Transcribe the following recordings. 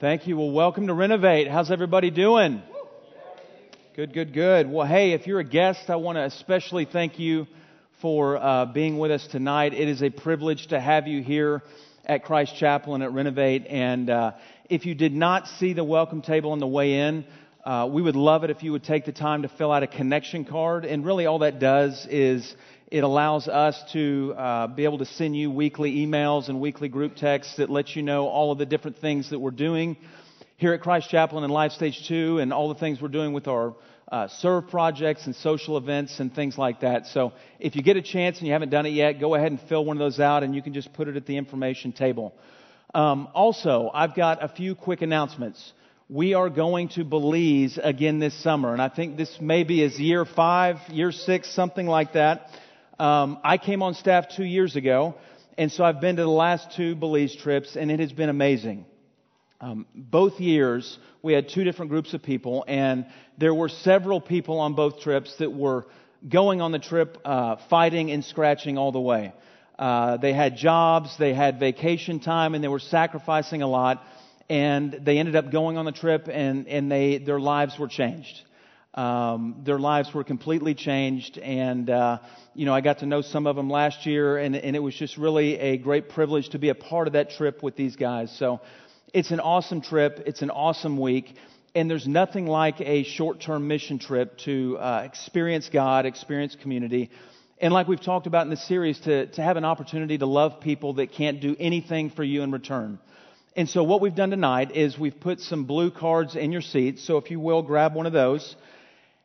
Thank you. Well, welcome to Renovate. How's everybody doing? Good, good, good. Well, hey, if you're a guest, I want to especially thank you for uh, being with us tonight. It is a privilege to have you here at Christ Chapel and at Renovate. And uh, if you did not see the welcome table on the way in, uh, we would love it if you would take the time to fill out a connection card. And really, all that does is it allows us to uh, be able to send you weekly emails and weekly group texts that let you know all of the different things that we're doing here at Christ Chapel and Life Stage 2 and all the things we're doing with our uh, serve projects and social events and things like that. So if you get a chance and you haven't done it yet, go ahead and fill one of those out and you can just put it at the information table. Um, also, I've got a few quick announcements. We are going to Belize again this summer, and I think this maybe is year five, year six, something like that. Um, I came on staff two years ago, and so I've been to the last two Belize trips, and it has been amazing. Um, both years, we had two different groups of people, and there were several people on both trips that were going on the trip uh, fighting and scratching all the way. Uh, they had jobs, they had vacation time, and they were sacrificing a lot. And they ended up going on the trip, and, and they, their lives were changed. Um, their lives were completely changed, and uh, you know I got to know some of them last year, and, and it was just really a great privilege to be a part of that trip with these guys. So it's an awesome trip. It's an awesome week. And there's nothing like a short term mission trip to uh, experience God, experience community. And like we've talked about in the series, to, to have an opportunity to love people that can't do anything for you in return. And so, what we've done tonight is we've put some blue cards in your seats. So, if you will, grab one of those.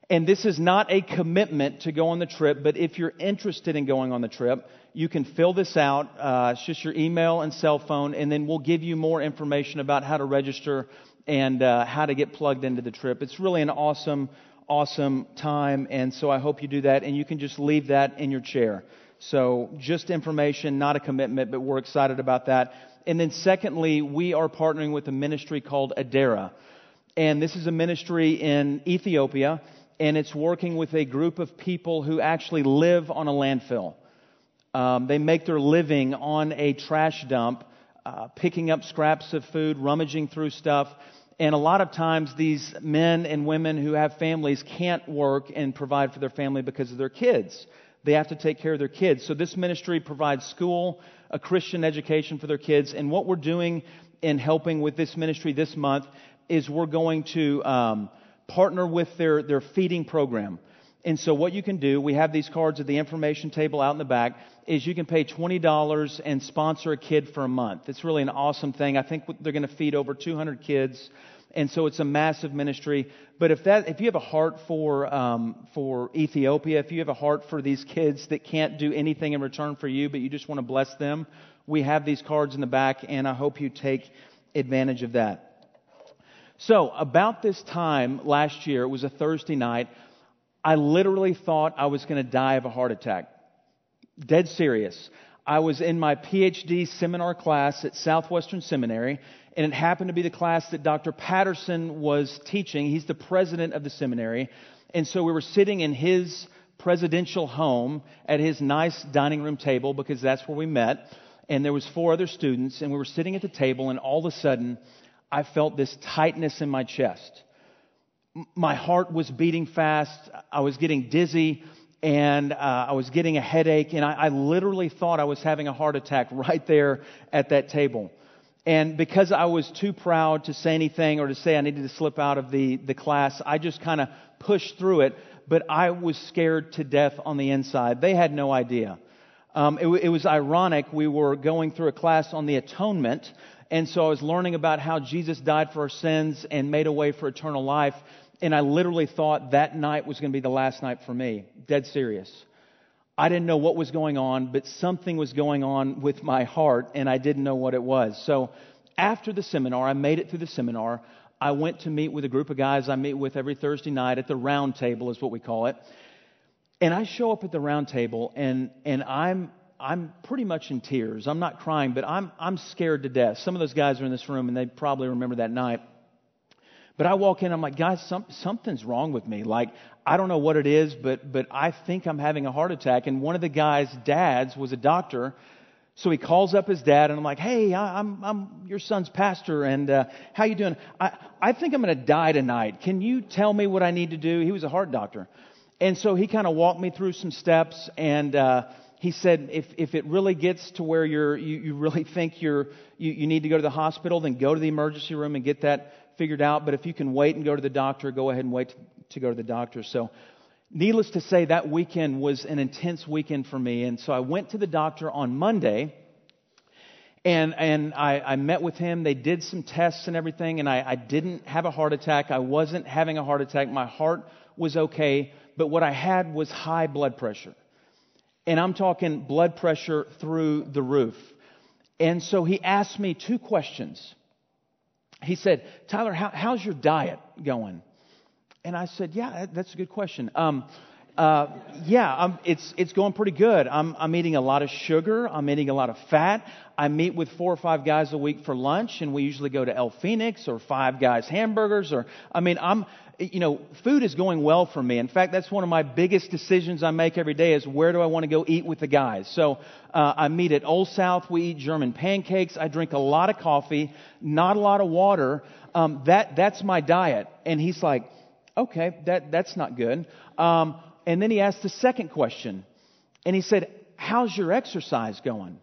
And this is not a commitment to go on the trip, but if you're interested in going on the trip, you can fill this out. Uh, it's just your email and cell phone, and then we'll give you more information about how to register and uh, how to get plugged into the trip. It's really an awesome, awesome time, and so I hope you do that, and you can just leave that in your chair. So just information, not a commitment, but we're excited about that. And then secondly, we are partnering with a ministry called Adara. And this is a ministry in Ethiopia and it's working with a group of people who actually live on a landfill. Um, they make their living on a trash dump, uh, picking up scraps of food, rummaging through stuff. And a lot of times, these men and women who have families can't work and provide for their family because of their kids. They have to take care of their kids. So, this ministry provides school, a Christian education for their kids. And what we're doing in helping with this ministry this month is we're going to. Um, partner with their, their feeding program. And so what you can do, we have these cards at the information table out in the back, is you can pay $20 and sponsor a kid for a month. It's really an awesome thing. I think they're going to feed over 200 kids. And so it's a massive ministry. But if that, if you have a heart for, um, for Ethiopia, if you have a heart for these kids that can't do anything in return for you, but you just want to bless them, we have these cards in the back, and I hope you take advantage of that. So, about this time last year, it was a Thursday night, I literally thought I was going to die of a heart attack. Dead serious. I was in my PhD seminar class at Southwestern Seminary, and it happened to be the class that Dr. Patterson was teaching. He's the president of the seminary. And so we were sitting in his presidential home at his nice dining room table because that's where we met. And there was four other students, and we were sitting at the table, and all of a sudden, I felt this tightness in my chest. My heart was beating fast. I was getting dizzy and uh, I was getting a headache. And I, I literally thought I was having a heart attack right there at that table. And because I was too proud to say anything or to say I needed to slip out of the, the class, I just kind of pushed through it. But I was scared to death on the inside. They had no idea. Um, it, it was ironic. We were going through a class on the atonement, and so I was learning about how Jesus died for our sins and made a way for eternal life. And I literally thought that night was going to be the last night for me. Dead serious. I didn't know what was going on, but something was going on with my heart, and I didn't know what it was. So after the seminar, I made it through the seminar. I went to meet with a group of guys I meet with every Thursday night at the round table, is what we call it. And I show up at the round table, and, and I'm I'm pretty much in tears. I'm not crying, but I'm, I'm scared to death. Some of those guys are in this room and they probably remember that night. But I walk in, I'm like, guys, some, something's wrong with me. Like, I don't know what it is, but, but I think I'm having a heart attack. And one of the guy's dads was a doctor. So he calls up his dad, and I'm like, "Hey, I'm I'm your son's pastor, and uh, how you doing? I I think I'm going to die tonight. Can you tell me what I need to do?" He was a heart doctor, and so he kind of walked me through some steps, and uh, he said, "If if it really gets to where you're you, you really think you're you, you need to go to the hospital, then go to the emergency room and get that figured out. But if you can wait and go to the doctor, go ahead and wait to, go to the doctor." So Needless to say, that weekend was an intense weekend for me. And so I went to the doctor on Monday and, and I, I met with him. They did some tests and everything, and I, I didn't have a heart attack. I wasn't having a heart attack. My heart was okay, but what I had was high blood pressure. And I'm talking blood pressure through the roof. And so he asked me two questions. He said, Tyler, how, how's your diet going? And I said, Yeah, that's a good question. Um, uh, yeah, um, it's it's going pretty good. I'm I'm eating a lot of sugar. I'm eating a lot of fat. I meet with four or five guys a week for lunch, and we usually go to El Fenix or Five Guys Hamburgers. Or I mean, I'm you know, food is going well for me. In fact, that's one of my biggest decisions I make every day is where do I want to go eat with the guys. So uh, I meet at Old South. We eat German pancakes. I drink a lot of coffee, not a lot of water. Um, that that's my diet. And he's like okay, that, that's not good. Um, and then he asked the second question. And he said, How's your exercise going?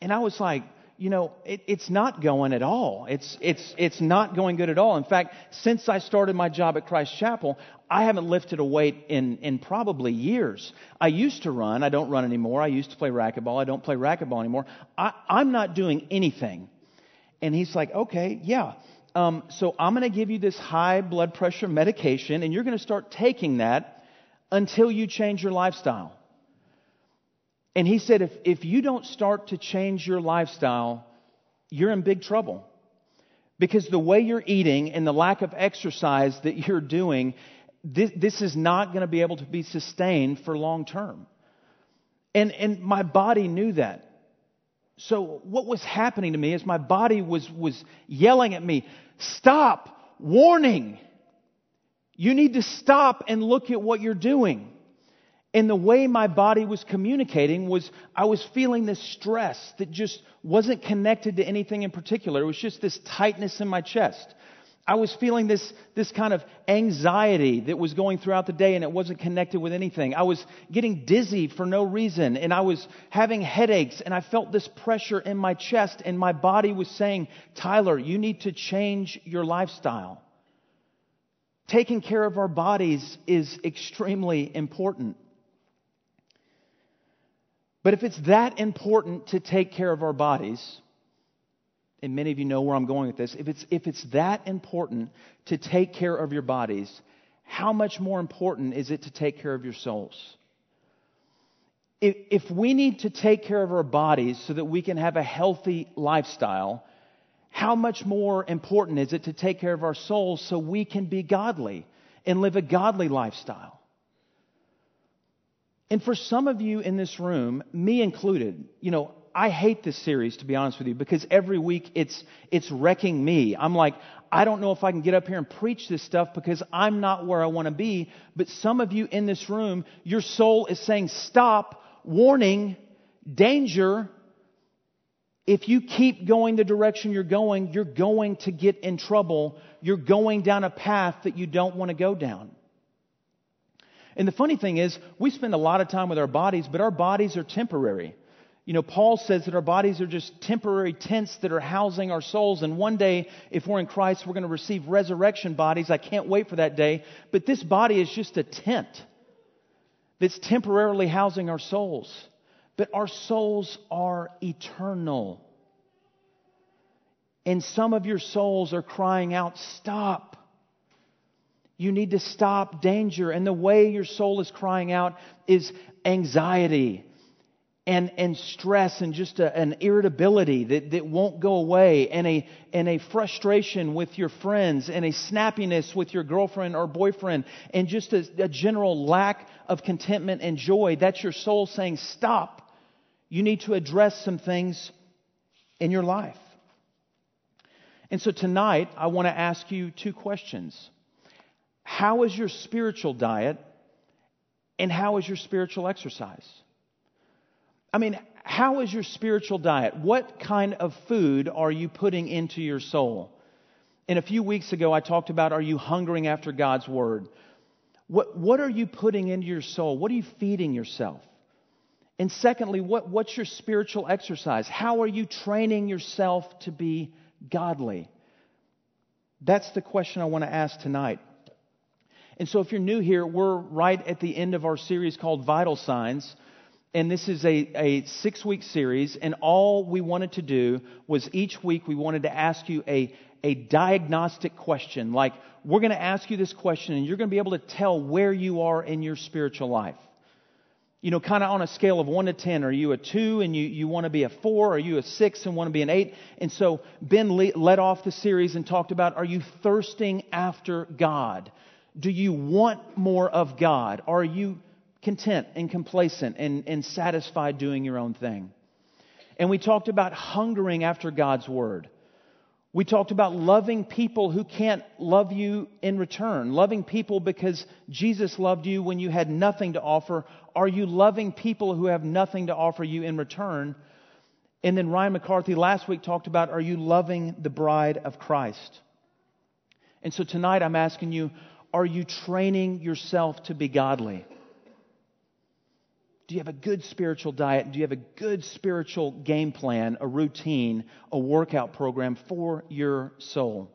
And I was like, you know, it, it's not going at all. It's, it's, it's not going good at all. In fact, since I started my job at Christ Chapel, I haven't lifted a weight in, in probably years. I used to run. I don't run anymore. I used to play racquetball. I don't play racquetball anymore. I, I'm not doing anything. And he's like, okay, yeah um, so I'm going to give you this high blood pressure medication, and you're going to start taking that until you change your lifestyle. And he said, if, if you don't start to change your lifestyle, you're in big trouble. Because the way you're eating and the lack of exercise that you're doing, this, this is not going to be able to be sustained for long term. And, and my body knew that. So what was happening to me is my body was, was yelling at me, Stop. Warning. You need to stop and look at what you're doing. And the way my body was communicating was I was feeling this stress that just wasn't connected to anything in particular. It was just this tightness in my chest. I was feeling this, this kind of anxiety that was going throughout the day and it wasn't connected with anything. I was getting dizzy for no reason and I was having headaches and I felt this pressure in my chest and my body was saying, Tyler, you need to change your lifestyle. Taking care of our bodies is extremely important. But if it's that important to take care of our bodies, and many of you know where I'm going with this, if it's, if it's that important to take care of your bodies, how much more important is it to take care of your souls? If, if we need to take care of our bodies so that we can have a healthy lifestyle, how much more important is it to take care of our souls so we can be godly and live a godly lifestyle? And for some of you in this room, me included, you know, I hate this series, to be honest with you, because every week it's, it's wrecking me. I'm like, I don't know if I can get up here and preach this stuff because I'm not where I want to be. But some of you in this room, your soul is saying, stop, warning, danger. If you keep going the direction you're going, you're going to get in trouble. You're going down a path that you don't want to go down. And the funny thing is, we spend a lot of time with our bodies, but our bodies are temporary. You know, Paul says that our bodies are just temporary tents that are housing our souls. And one day, if we're in Christ, we're going to receive resurrection bodies. I can't wait for that day. But this body is just a tent that's temporarily housing our souls. But our souls are eternal. And some of your souls are crying out, Stop. You need to stop danger. And the way your soul is crying out is anxiety and, and stress and just a, an irritability that, that won't go away and a, and a frustration with your friends and a snappiness with your girlfriend or boyfriend and just a, a general lack of contentment and joy. That's your soul saying, stop. You need to address some things in your life. And so tonight, I want to ask you two questions. How is your spiritual diet? And how is your spiritual exercise? I mean, how is your spiritual diet? What kind of food are you putting into your soul? And a few weeks ago, I talked about are you hungering after God's word? What, what are you putting into your soul? What are you feeding yourself? And secondly, what, what's your spiritual exercise? How are you training yourself to be godly? That's the question I want to ask tonight. And so, if you're new here, we're right at the end of our series called Vital Signs. And this is a, a six week series. And all we wanted to do was each week we wanted to ask you a, a diagnostic question. Like, we're going to ask you this question, and you're going to be able to tell where you are in your spiritual life. You know, kind of on a scale of 1 to 10. Are you a 2 and you, you want to be a 4? Are you a 6 and want to be an 8? And so Ben led off the series and talked about are you thirsting after God? Do you want more of God? Are you content and complacent and, and satisfied doing your own thing? And we talked about hungering after God's Word. We talked about loving people who can't love you in return, loving people because Jesus loved you when you had nothing to offer. Are you loving people who have nothing to offer you in return? And then Ryan McCarthy last week talked about are you loving the bride of Christ? And so tonight I'm asking you, are you training yourself to be godly? Do you have a good spiritual diet? Do you have a good spiritual game plan, a routine, a workout program for your soul?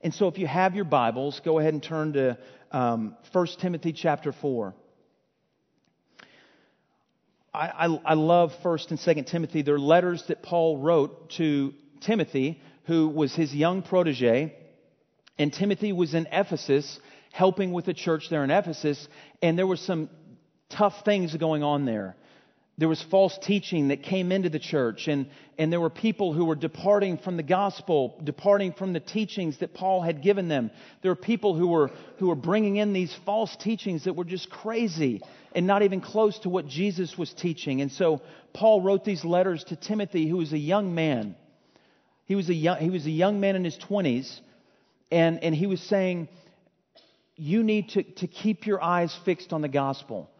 And so, if you have your Bibles, go ahead and turn to um, 1 Timothy chapter 4. I, I, I love 1st and 2nd Timothy. They're letters that Paul wrote to Timothy, who was his young protege. And Timothy was in Ephesus helping with the church there in Ephesus, and there were some tough things going on there. There was false teaching that came into the church, and, and there were people who were departing from the gospel, departing from the teachings that Paul had given them. There were people who were, who were bringing in these false teachings that were just crazy and not even close to what Jesus was teaching. And so Paul wrote these letters to Timothy, who was a young man. He was a young, he was a young man in his 20s, and, and he was saying, you need to, to keep your eyes fixed on the gospel.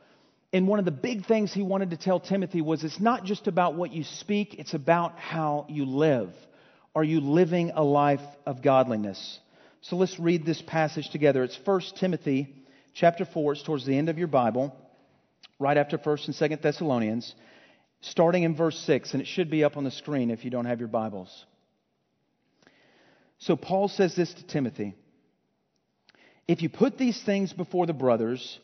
And one of the big things he wanted to tell Timothy was it's not just about what you speak, it's about how you live. Are you living a life of godliness? So let's read this passage together. It's 1 Timothy chapter 4. It's towards the end of your Bible, right after 1st and 2nd Thessalonians, starting in verse 6, and it should be up on the screen if you don't have your Bibles. So Paul says this to Timothy. If you put these things before the brothers,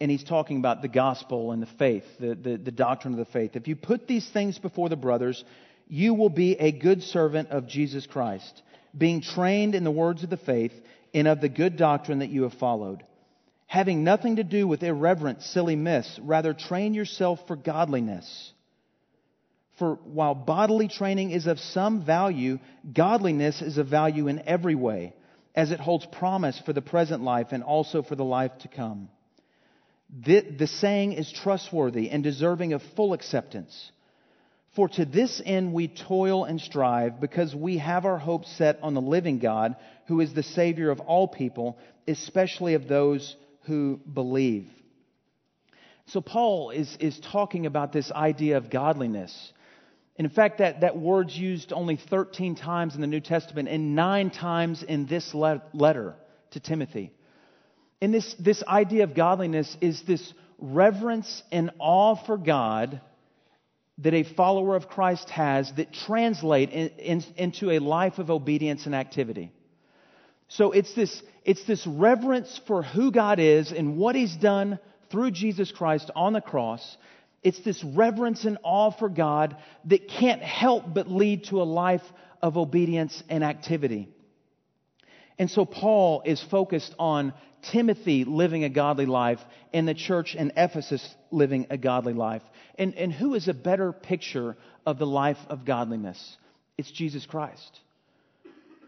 and he's talking about the gospel and the faith, the, the, the, doctrine of the faith. If you put these things before the brothers, you will be a good servant of Jesus Christ, being trained in the words of the faith and of the good doctrine that you have followed. Having nothing to do with irreverent, silly myths, rather train yourself for godliness. For while bodily training is of some value, godliness is of value in every way as it holds promise for the present life and also for the life to come. The, the, saying is trustworthy and deserving of full acceptance. For to this end we toil and strive, because we have our hope set on the living God, who is the Savior of all people, especially of those who believe. So, Paul is, is talking about this idea of godliness. And in fact, that, that word's used only 13 times in the New Testament and nine times in this le- letter to Timothy. And this, this idea of godliness is this reverence and awe for God that a follower of Christ has that translate in, in, into a life of obedience and activity. So it's this, it's this reverence for who God is and what He's done through Jesus Christ on the cross it's this reverence and awe for God that can't help but lead to a life of obedience and activity. And so Paul is focused on Timothy living a godly life and the church in Ephesus living a godly life. And, and who is a better picture of the life of godliness? It's Jesus Christ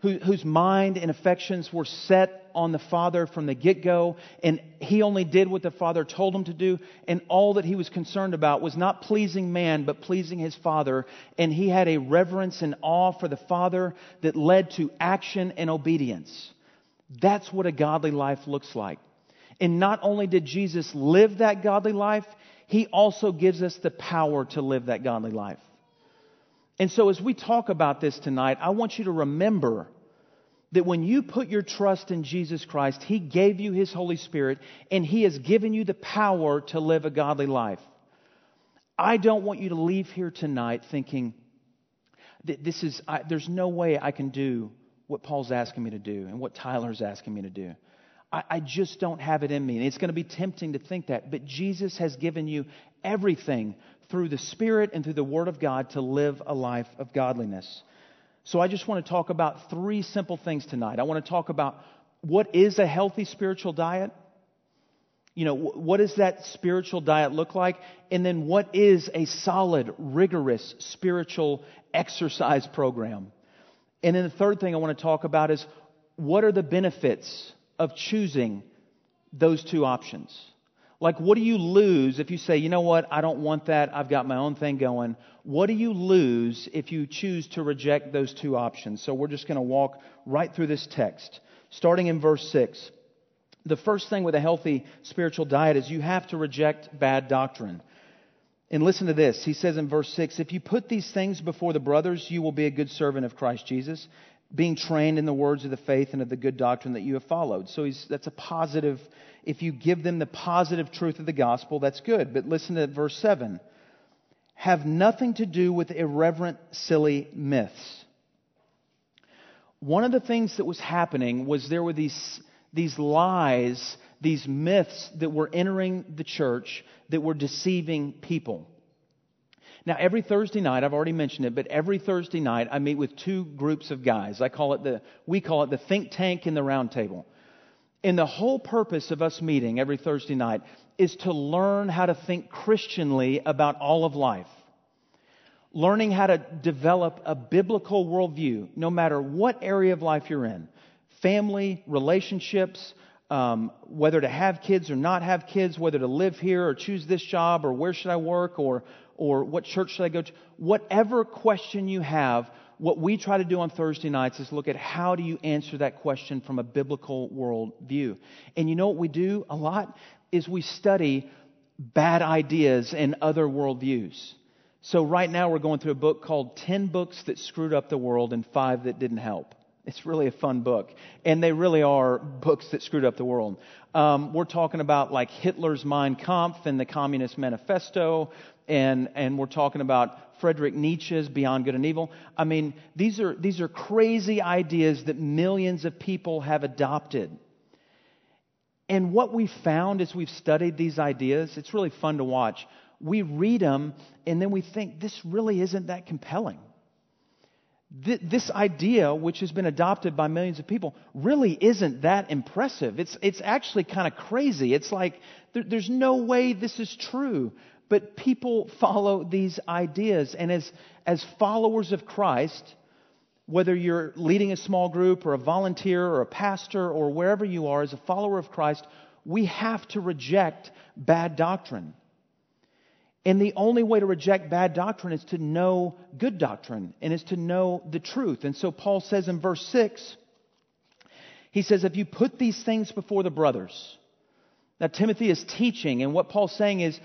who, whose mind and affections were set on the Father from the get go, and he only did what the Father told him to do, and all that he was concerned about was not pleasing man, but pleasing his Father. And he had a reverence and awe for the Father that led to action and obedience. That's what a godly life looks like. And not only did Jesus live that godly life, He also gives us the power to live that godly life. And so, as we talk about this tonight, I want you to remember that when you put your trust in Jesus Christ, He gave you His Holy Spirit and He has given you the power to live a godly life. I don't want you to leave here tonight thinking, that this is, I, there's no way I can do what Paul's asking me to do and what Tyler's asking me to do. I, I just don't have it in me. And it's going to be tempting to think that. But Jesus has given you everything through the Spirit and through the Word of God to live a life of godliness. So I just want to talk about three simple things tonight. I want to talk about what is a healthy spiritual diet? You know, what does that spiritual diet look like? And then what is a solid, rigorous spiritual exercise program? And then the third thing I want to talk about is what are the benefits of choosing those two options? Like, what do you lose if you say, you know what, I don't want that, I've got my own thing going? What do you lose if you choose to reject those two options? So, we're just going to walk right through this text, starting in verse 6. The first thing with a healthy spiritual diet is you have to reject bad doctrine. And listen to this. He says in verse 6 If you put these things before the brothers, you will be a good servant of Christ Jesus, being trained in the words of the faith and of the good doctrine that you have followed. So that's a positive if you give them the positive truth of the gospel, that's good. But listen to verse 7 have nothing to do with irreverent, silly myths. One of the things that was happening was there were these, these lies, these myths that were entering the church that were deceiving people. Now, every Thursday night, I've already mentioned it, but every Thursday night I meet with two groups of guys. I call it the, we call it the think tank and the round table. And the whole purpose of us meeting every Thursday night is to learn how to think Christianly about all of life. Learning how to develop a biblical worldview, no matter what area of life you're in family, relationships, um, whether to have kids or not have kids, whether to live here or choose this job or where should I work or, or what church should I go to. Whatever question you have, what we try to do on Thursday nights is look at how do you answer that question from a biblical worldview. And you know what we do a lot is we study bad ideas and other worldviews. So right now we're going through a book called 10 Books That Screwed Up the World and 5 That Didn't Help. It's really a fun book. And they really are books that screwed up the world. Um, we're talking about like Hitler's Mein Kampf and the Communist Manifesto. And, and we're talking about Frederick Nietzsche's Beyond Good and Evil. I mean, these are, these are crazy ideas that millions of people have adopted. And what we found as we've studied these ideas, it's really fun to watch. We read them and then we think, this really isn't that compelling. This idea, which has been adopted by millions of people, really isn't that impressive. It's, it's actually kind of crazy. It's like there, there's no way this is true. But people follow these ideas. And as, as followers of Christ, whether you're leading a small group or a volunteer or a pastor or wherever you are, as a follower of Christ, we have to reject bad doctrine. And the only way to reject bad doctrine is to know good doctrine and is to know the truth. And so Paul says in verse 6, he says, If you put these things before the brothers, now Timothy is teaching, and what Paul's saying is,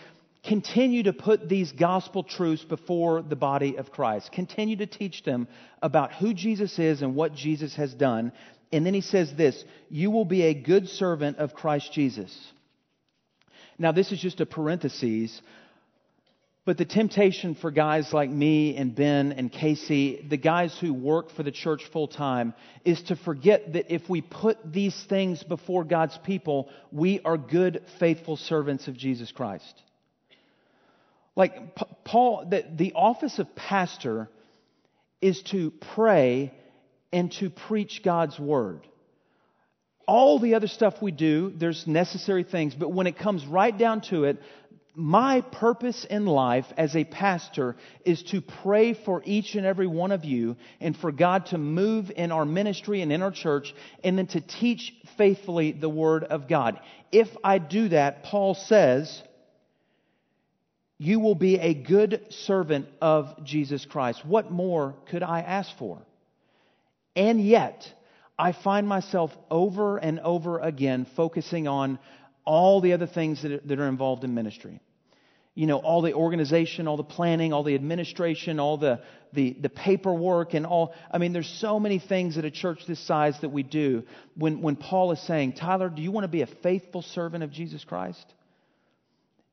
continue to put these gospel truths before the body of Christ. Continue to teach them about who Jesus is and what Jesus has done. And then he says this You will be a good servant of Christ Jesus. Now, this is just a parenthesis, but the temptation for guys like me and Ben and Casey, the guys who work for the church full time, is to forget that if we put these things before God's people, we are good, faithful servants of Jesus Christ. Like Paul, the, the office of pastor is to pray and to preach God's word. All the other stuff we do, there's necessary things, but when it comes right down to it, my purpose in life as a pastor is to pray for each and every one of you and for God to move in our ministry and in our church and then to teach faithfully the Word of God. If I do that, Paul says, you will be a good servant of Jesus Christ. What more could I ask for? And yet, I find myself over and over again focusing on all the other things that are, that are involved in ministry. you know, all the organization, all the planning, all the administration, all the, the, the paperwork, and all. I mean, there's so many things at a church this size that we do. When, when Paul is saying, Tyler, do you want to be a faithful servant of Jesus Christ?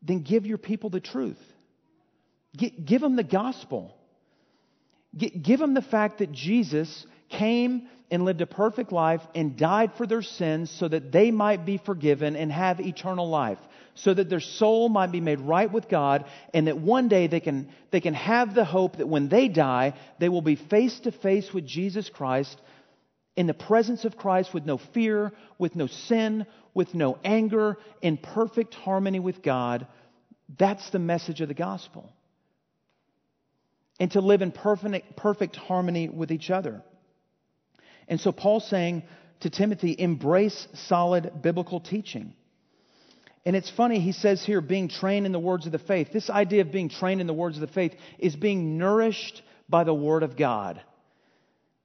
Then give your people the truth, give, give them the gospel. Give them the fact that Jesus came and lived a perfect life and died for their sins so that they might be forgiven and have eternal life so that their soul might be made right with God, and that one day they can, they can have the hope that when they die, they will be face to face with Jesus Christ, in the presence of Christ, with no fear, with no sin, with no anger, in perfect harmony with God. That's the message of the gospel. And to live in perfect, perfect harmony with each other. And so Paul's saying to Timothy, embrace solid biblical teaching. And it's funny, he says here, being trained in the words of the faith. This idea of being trained in the words of the faith is being nourished by the Word of God,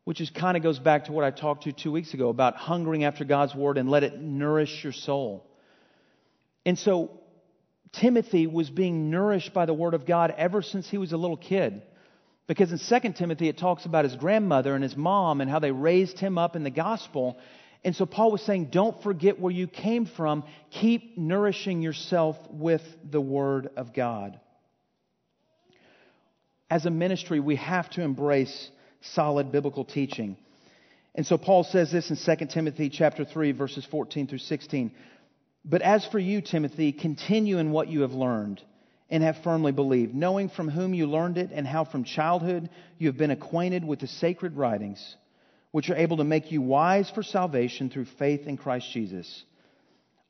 which is kind of goes back to what I talked to two weeks ago about hungering after God's Word and let it nourish your soul. And so Timothy was being nourished by the Word of God ever since he was a little kid. Because in 2 Timothy, it talks about his grandmother and his mom and how they raised him up in the gospel. And so Paul was saying, don't forget where you came from. Keep nourishing yourself with the Word of God. As a ministry, we have to embrace solid biblical teaching. And so Paul says this in 2 Timothy chapter 3 verses 14 through 16. But as for you, Timothy, continue in what you have learned and have firmly believed, knowing from whom you learned it and how from childhood you have been acquainted with the sacred writings which are able to make you wise for salvation through faith in Christ Jesus.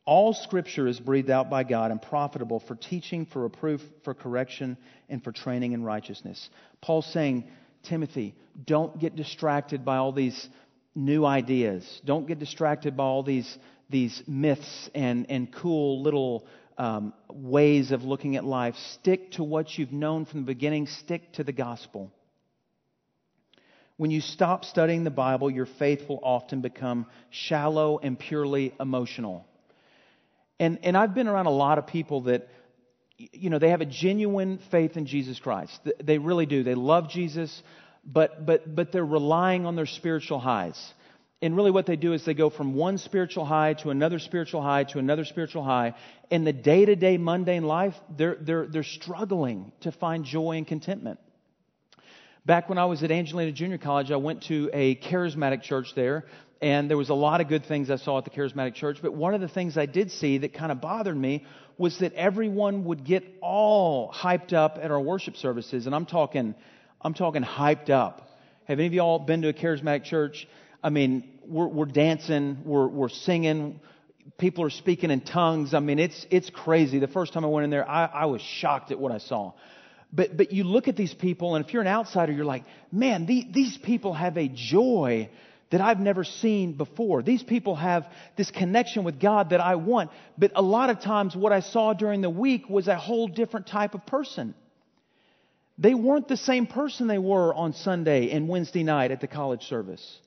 All scripture is breathed out by God and profitable for teaching, for reproof, for correction, and for training in righteousness. Paul's saying, Timothy, don't get distracted by all these new ideas. Don't get distracted by all these, these myths and, and cool little um, ways of looking at life. Stick to what you've known from the beginning, stick to the gospel. When you stop studying the Bible, your faith will often become shallow and purely emotional. And, and I've been around a lot of people that, you know, they have a genuine faith in Jesus Christ. They really do. They love Jesus, but, but, but they're relying on their spiritual highs. And really, what they do is they go from one spiritual high to another spiritual high to another spiritual high. In the day to day mundane life, they're, they're, they're struggling to find joy and contentment. Back when I was at Angelina Junior College, I went to a charismatic church there, and there was a lot of good things I saw at the charismatic church. But one of the things I did see that kind of bothered me was that everyone would get all hyped up at our worship services, and I'm talking, I'm talking hyped up. Have any of y'all been to a charismatic church? I mean, we're, we're dancing, we're, we're singing, people are speaking in tongues. I mean, it's it's crazy. The first time I went in there, I, I was shocked at what I saw. But, but you look at these people, and if you're an outsider, you're like, man, the, these people have a joy that I've never seen before. These people have this connection with God that I want. But a lot of times, what I saw during the week was a whole different type of person. They weren't the same person they were on Sunday and Wednesday night at the college service.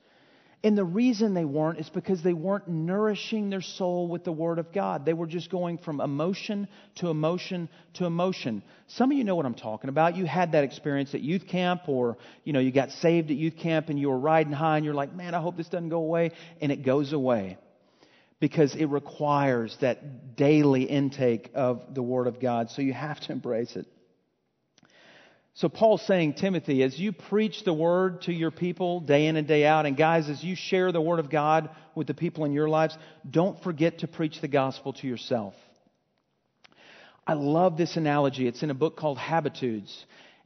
And the reason they weren't is because they weren't nourishing their soul with the Word of God. They were just going from emotion to emotion to emotion. Some of you know what I'm talking about. You had that experience at youth camp, or you know, you got saved at youth camp and you were riding high and you're like, man, I hope this doesn't go away. And it goes away because it requires that daily intake of the Word of God. So you have to embrace it. So Paul's saying, Timothy, as you preach the word to your people day in and day out, and guys, as you share the word of God with the people in your lives, don't forget to preach the gospel to yourself. I love this analogy. It's in a book called Habitudes.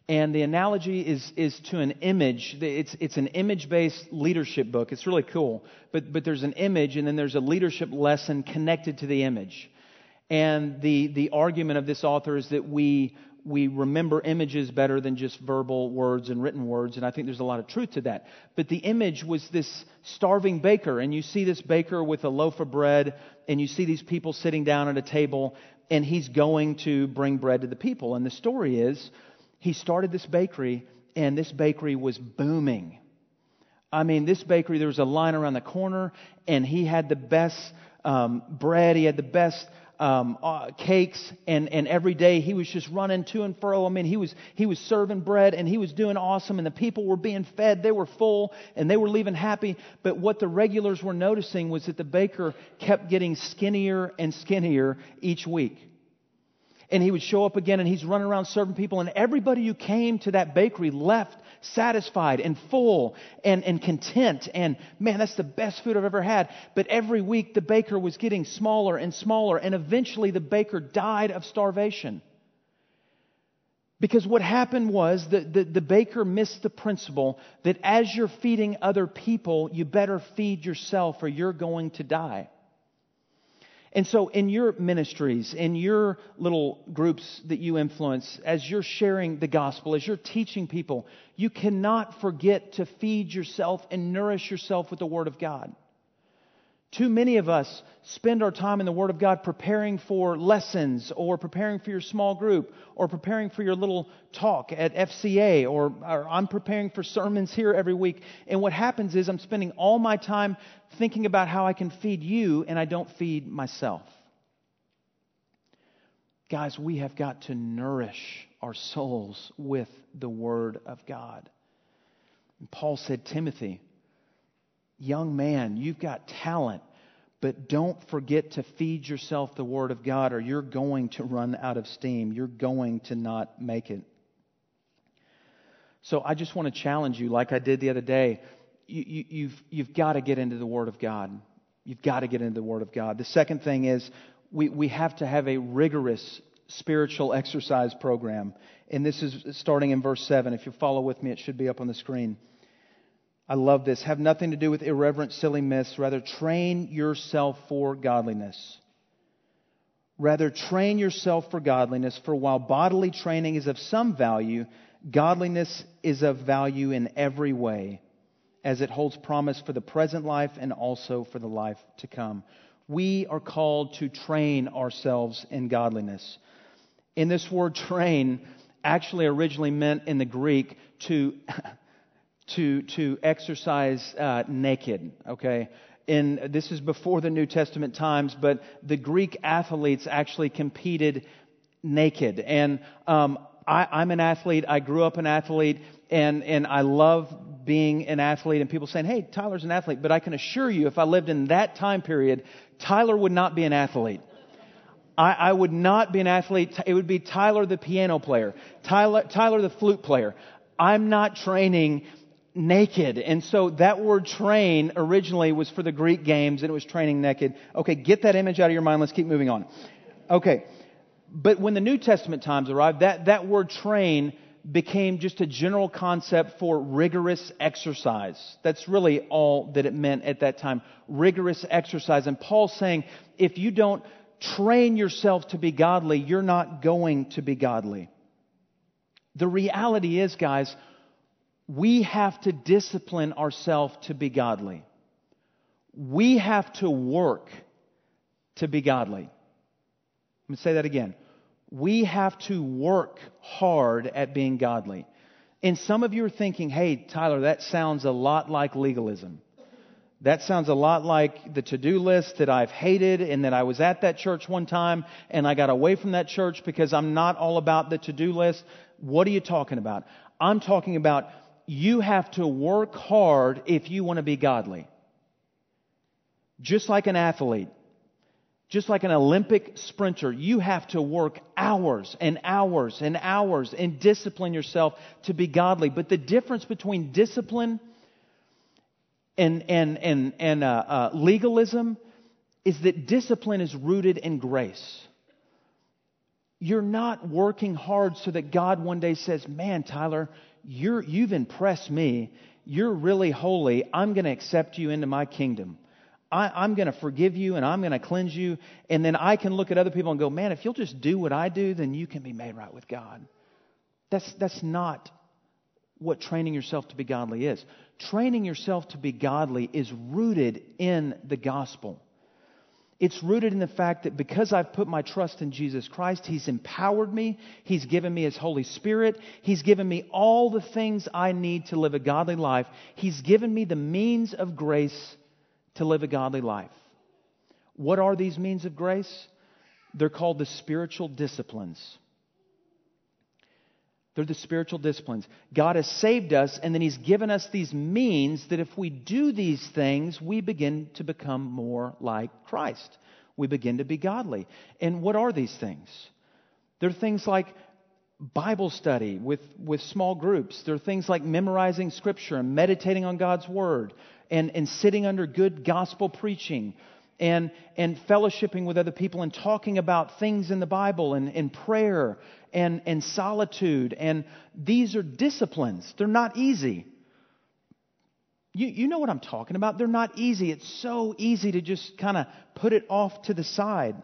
And the analogy is, is to an image. It's, it's an image based leadership book. It's really cool. But, but there's an image, and then there's a leadership lesson connected to the image. And the, the argument of this author is that we we remember images better than just verbal words and written words, and I think there's a lot of truth to that. But the image was this starving baker, and you see this baker with a loaf of bread, and you see these people sitting down at a table, and he's going to bring bread to the people. And the story is he started this bakery, and this bakery was booming. I mean, this bakery, there was a line around the corner, and he had the best um, bread, he had the best um, uh, cakes, and, and every day he was just running to and fro. I mean, he was, he was serving bread and he was doing awesome, and the people were being fed. They were full and they were leaving happy. But what the regulars were noticing was that the baker kept getting skinnier and skinnier each week. And he would show up again and he's running around serving people, and everybody who came to that bakery left satisfied and full and, and content. And man, that's the best food I've ever had. But every week the baker was getting smaller and smaller, and eventually the baker died of starvation. Because what happened was that the, the baker missed the principle that as you're feeding other people, you better feed yourself or you're going to die. And so, in your ministries, in your little groups that you influence, as you're sharing the gospel, as you're teaching people, you cannot forget to feed yourself and nourish yourself with the Word of God. Too many of us spend our time in the Word of God preparing for lessons or preparing for your small group or preparing for your little talk at FCA or, or, I'm preparing for sermons here every week. And what happens is I'm spending all my time thinking about how I can feed you and I don't feed myself. Guys, we have got to nourish our souls with the Word of God. And Paul said, Timothy, young man, you've got talent, but don't forget to feed yourself the Word of God, or you're going to run out of steam. You're going to not make it. So I just want to challenge you, like I did the other day. You, you, you've, you've got to get into the Word of God. You've got to get into the Word of God. The second thing is we, we have to have a rigorous spiritual exercise program. And this is starting in verse 7. If you follow with me, it should be up on the screen. I love this. Have nothing to do with irreverent, silly myths. Rather, train yourself for godliness. Rather, train yourself for godliness, for while bodily training is of some value, godliness is of value in every way, as it holds promise for the present life and also for the life to come. We are called to train ourselves in godliness. In this word train, actually originally meant in the Greek to to, to exercise uh, naked, okay? And this is before the New Testament times, but the Greek athletes actually competed naked. And um, I, I'm an athlete. I grew up an athlete, and, and I love being an athlete. And people saying, hey, Tyler's an athlete. But I can assure you, if I lived in that time period, Tyler would not be an athlete. I, I, would not be an athlete. It would be Tyler the piano player, Tyler, Tyler the flute player. I'm not training naked. And so that word train originally was for the Greek games and it was training naked. Okay, get that image out of your mind. Let's keep moving on. Okay. But when the New Testament times arrived, that, that word train became just a general concept for rigorous exercise. That's really all that it meant at that time. Rigorous exercise. And Paul's saying, if you don't train yourself to be godly, you're not going to be godly. The reality is, guys, we have to discipline ourselves to be godly. We have to work to be godly. Let me say that again. We have to work hard at being godly. And some of you are thinking, hey, Tyler, that sounds a lot like legalism. That sounds a lot like the to do list that I've hated and that I was at that church one time and I got away from that church because I'm not all about the to do list. What are you talking about? I'm talking about you have to work hard if you want to be godly. Just like an athlete, just like an Olympic sprinter, you have to work hours and hours and hours and discipline yourself to be godly. But the difference between discipline and, and, and, and uh, uh, legalism is that discipline is rooted in grace. You're not working hard so that God one day says, Man, Tyler, you're, you've impressed me. You're really holy. I'm going to accept you into my kingdom. I, am going to forgive you and I'm going to cleanse you. And then I can look at other people and go, man, if you'll just do what I do, then you can be made right with God. That's, that's not what training yourself to be godly is. Training yourself to be godly is rooted in the gospel. It's rooted in the fact that because I've put my trust in Jesus Christ, He's empowered me. He's given me His Holy Spirit. He's given me all the things I need to live a godly life. He's given me the means of grace to live a godly life. What are these means of grace? They're called the spiritual disciplines. They're the spiritual disciplines. God has saved us, and then He's given us these means that if we do these things, we begin to become more like Christ. We begin to be godly. And what are these things? They're things like Bible study with, with small groups. There are things like memorizing Scripture and meditating on God's Word and, and sitting under good gospel preaching and, and fellowshipping with other people and talking about things in the Bible and, and prayer and, and solitude. And these are disciplines. They're not easy. You, you know what I'm talking about. They're not easy. It's so easy to just kind of put it off to the side.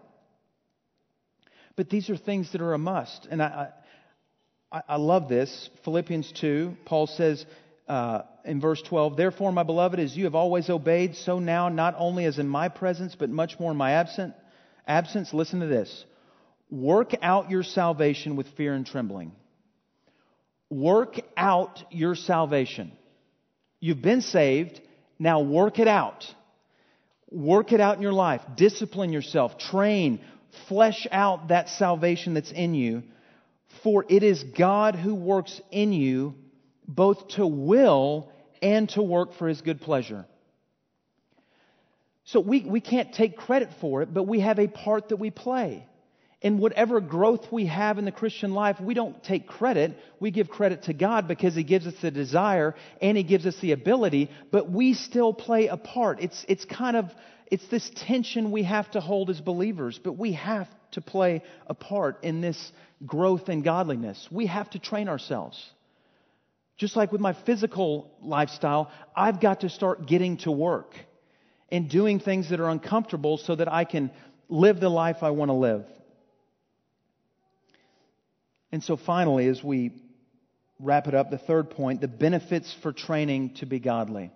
But these are things that are a must. And I, I, I love this. Philippians 2, Paul says, uh, in verse 12, Therefore, my beloved, as you have always obeyed, so now, not only as in my presence, but much more in my absent, absence, listen to this. Work out your salvation with fear and trembling. Work out your salvation. You've been saved, now work it out. Work it out in your life. Discipline yourself. Train. Flesh out that salvation that's in you. For it is God who works in you both to will and to work for his good pleasure. So we, we can't take credit for it, but we have a part that we play. In whatever growth we have in the Christian life, we don't take credit. We give credit to God because He gives us the desire and He gives us the ability, but we still play a part. It's, it's kind of, it's this tension we have to hold as believers, but we have to play a part in this growth in godliness. We have to train ourselves. Just like with my physical lifestyle, I've got to start getting to work and doing things that are uncomfortable so that I can live the life I want to live. And so, finally, as we wrap it up, the third point the benefits for training to be godly.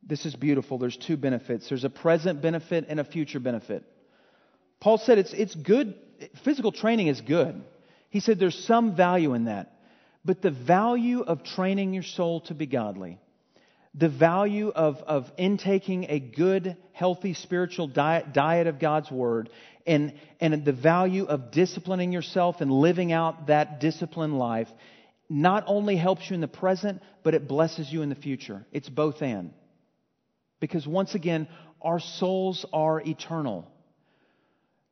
This is beautiful. There's two benefits there's a present benefit and a future benefit. Paul said it's, it's good, physical training is good. He said there's some value in that. But the value of training your soul to be godly, the value of, of intaking a good, healthy spiritual diet, diet of God's Word, and, and the value of disciplining yourself and living out that disciplined life not only helps you in the present, but it blesses you in the future. It's both and. Because once again, our souls are eternal.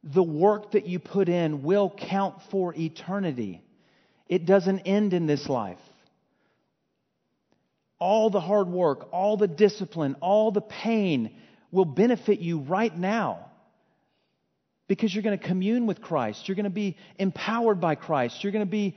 The work that you put in will count for eternity. It doesn't end in this life. All the hard work, all the discipline, all the pain will benefit you right now because you're going to commune with Christ. You're going to be empowered by Christ. You're going to be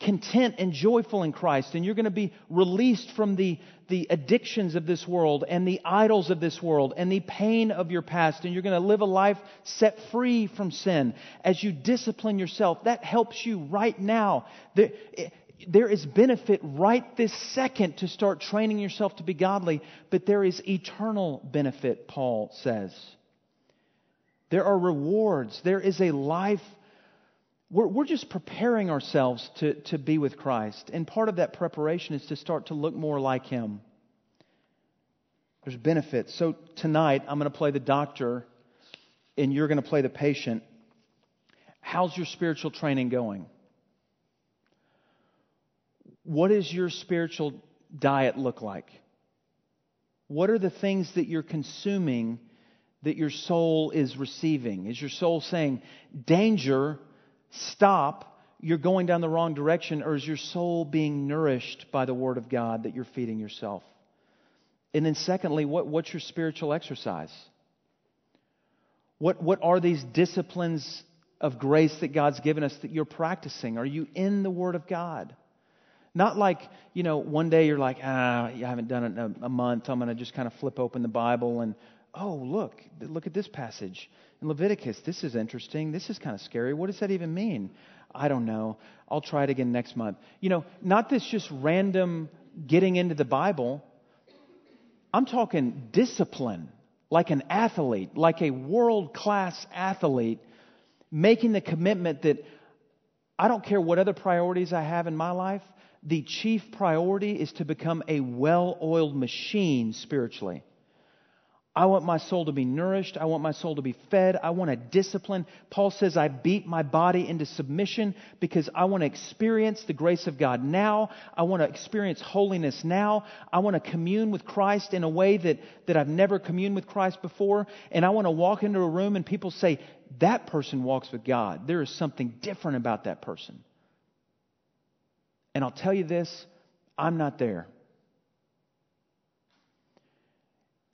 content and joyful in Christ, and you're going to be released from the, the addictions of this world and the idols of this world and the pain of your past, and you're going to live a life set free from sin. As you discipline yourself, that helps you right now. There, there is benefit right this second to start training yourself to be godly, but there is eternal benefit, Paul says. There are rewards. There is a life we're, we're just preparing ourselves to, to be with Christ. And part of that preparation is to start to look more like Him. There's benefits. So tonight, I'm going to play the doctor, and you're going to play the patient. How's your spiritual training going? What does your spiritual diet look like? What are the things that you're consuming that your soul is receiving? Is your soul saying, danger, stop, you're going down the wrong direction, or is your soul being nourished by the Word of God that you're feeding yourself? And then, secondly, what, what's your spiritual exercise? What, what are these disciplines of grace that God's given us that you're practicing? Are you in the Word of God? Not like, you know, one day you're like, ah, I haven't done it in a, a month. I'm going to just kind of flip open the Bible and, oh, look, look at this passage in Leviticus. This is interesting. This is kind of scary. What does that even mean? I don't know. I'll try it again next month. You know, not this just random getting into the Bible. I'm talking discipline, like an athlete, like a world class athlete, making the commitment that I don't care what other priorities I have in my life, the chief priority is to become a well oiled machine spiritually. I want my soul to be nourished. I want my soul to be fed. I want a discipline. Paul says, I beat my body into submission because I want to experience the grace of God now. I want to experience holiness now. I want to commune with Christ in a way that, that I've never communed with Christ before. And I want to walk into a room and people say, that person walks with God. There is something different about that person. And I'll tell you this I'm not there.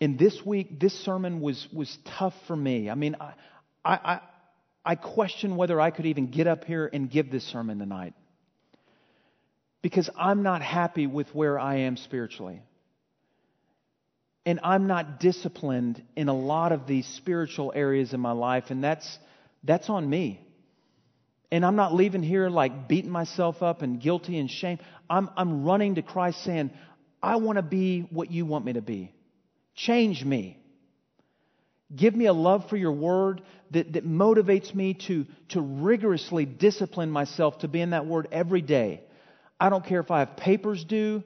And this week, this sermon was, was tough for me. I mean, I, I, I question whether I could even get up here and give this sermon tonight. Because I'm not happy with where I am spiritually. And I'm not disciplined in a lot of these spiritual areas in my life, and that's, that's on me. And I'm not leaving here like beating myself up and guilty and shame. I'm, I'm running to Christ saying, I want to be what you want me to be. Change me. Give me a love for your word that, that motivates me to, to rigorously discipline myself to be in that word every day. I don't care if I have papers due.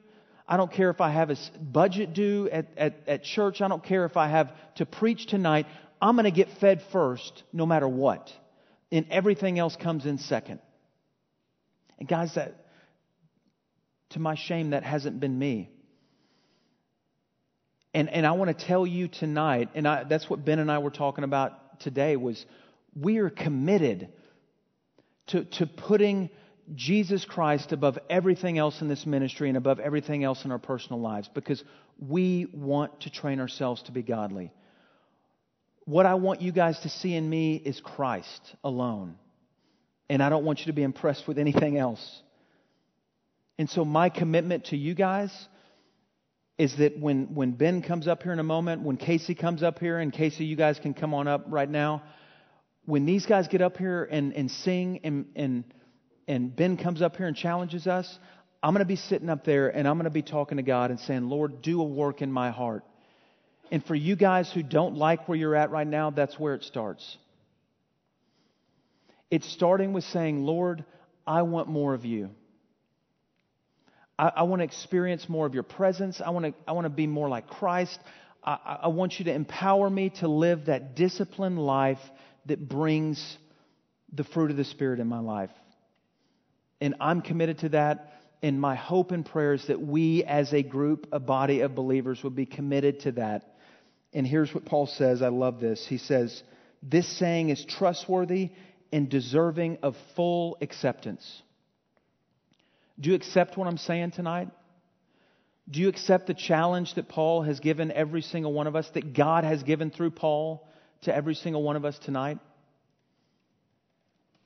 I don't care if I have a budget due at, at, at church. I don't care if I have to preach tonight. I'm going to get fed first no matter what. And everything else comes in second. And guys, that, to my shame, that hasn't been me. And, and I want to tell you tonight, and I, that's what Ben and I were talking about today, was we are committed to, to putting Jesus Christ above everything else in this ministry and above everything else in our personal lives because we want to train ourselves to be godly. What I want you guys to see in me is Christ alone. And I don't want you to be impressed with anything else. And so, my commitment to you guys is that when, when Ben comes up here in a moment, when Casey comes up here, and Casey, you guys can come on up right now. When these guys get up here and, and sing, and, and, and Ben comes up here and challenges us, I'm going to be sitting up there and I'm going to be talking to God and saying, Lord, do a work in my heart. And for you guys who don't like where you're at right now, that's where it starts. It's starting with saying, Lord, I want more of you. I, I want to experience more of your presence. I want to, I want to be more like Christ. I, I want you to empower me to live that disciplined life that brings the fruit of the Spirit in my life. And I'm committed to that. And my hope and prayer is that we, as a group, a body of believers, would be committed to that. And here's what Paul says. I love this. He says, This saying is trustworthy and deserving of full acceptance. Do you accept what I'm saying tonight? Do you accept the challenge that Paul has given every single one of us, that God has given through Paul to every single one of us tonight?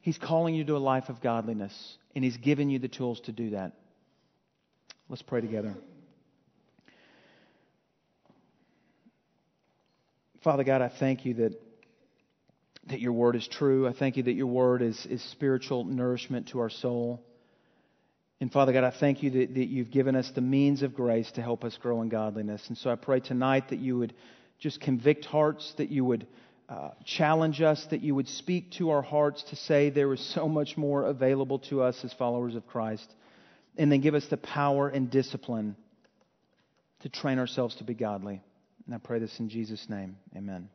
He's calling you to a life of godliness, and He's given you the tools to do that. Let's pray together. Father God, I thank you that, that your word is true. I thank you that your word is, is spiritual nourishment to our soul. And Father God, I thank you that, that you've given us the means of grace to help us grow in godliness. And so I pray tonight that you would just convict hearts, that you would uh, challenge us, that you would speak to our hearts to say there is so much more available to us as followers of Christ. And then give us the power and discipline to train ourselves to be godly. And I pray this in Jesus' name. Amen.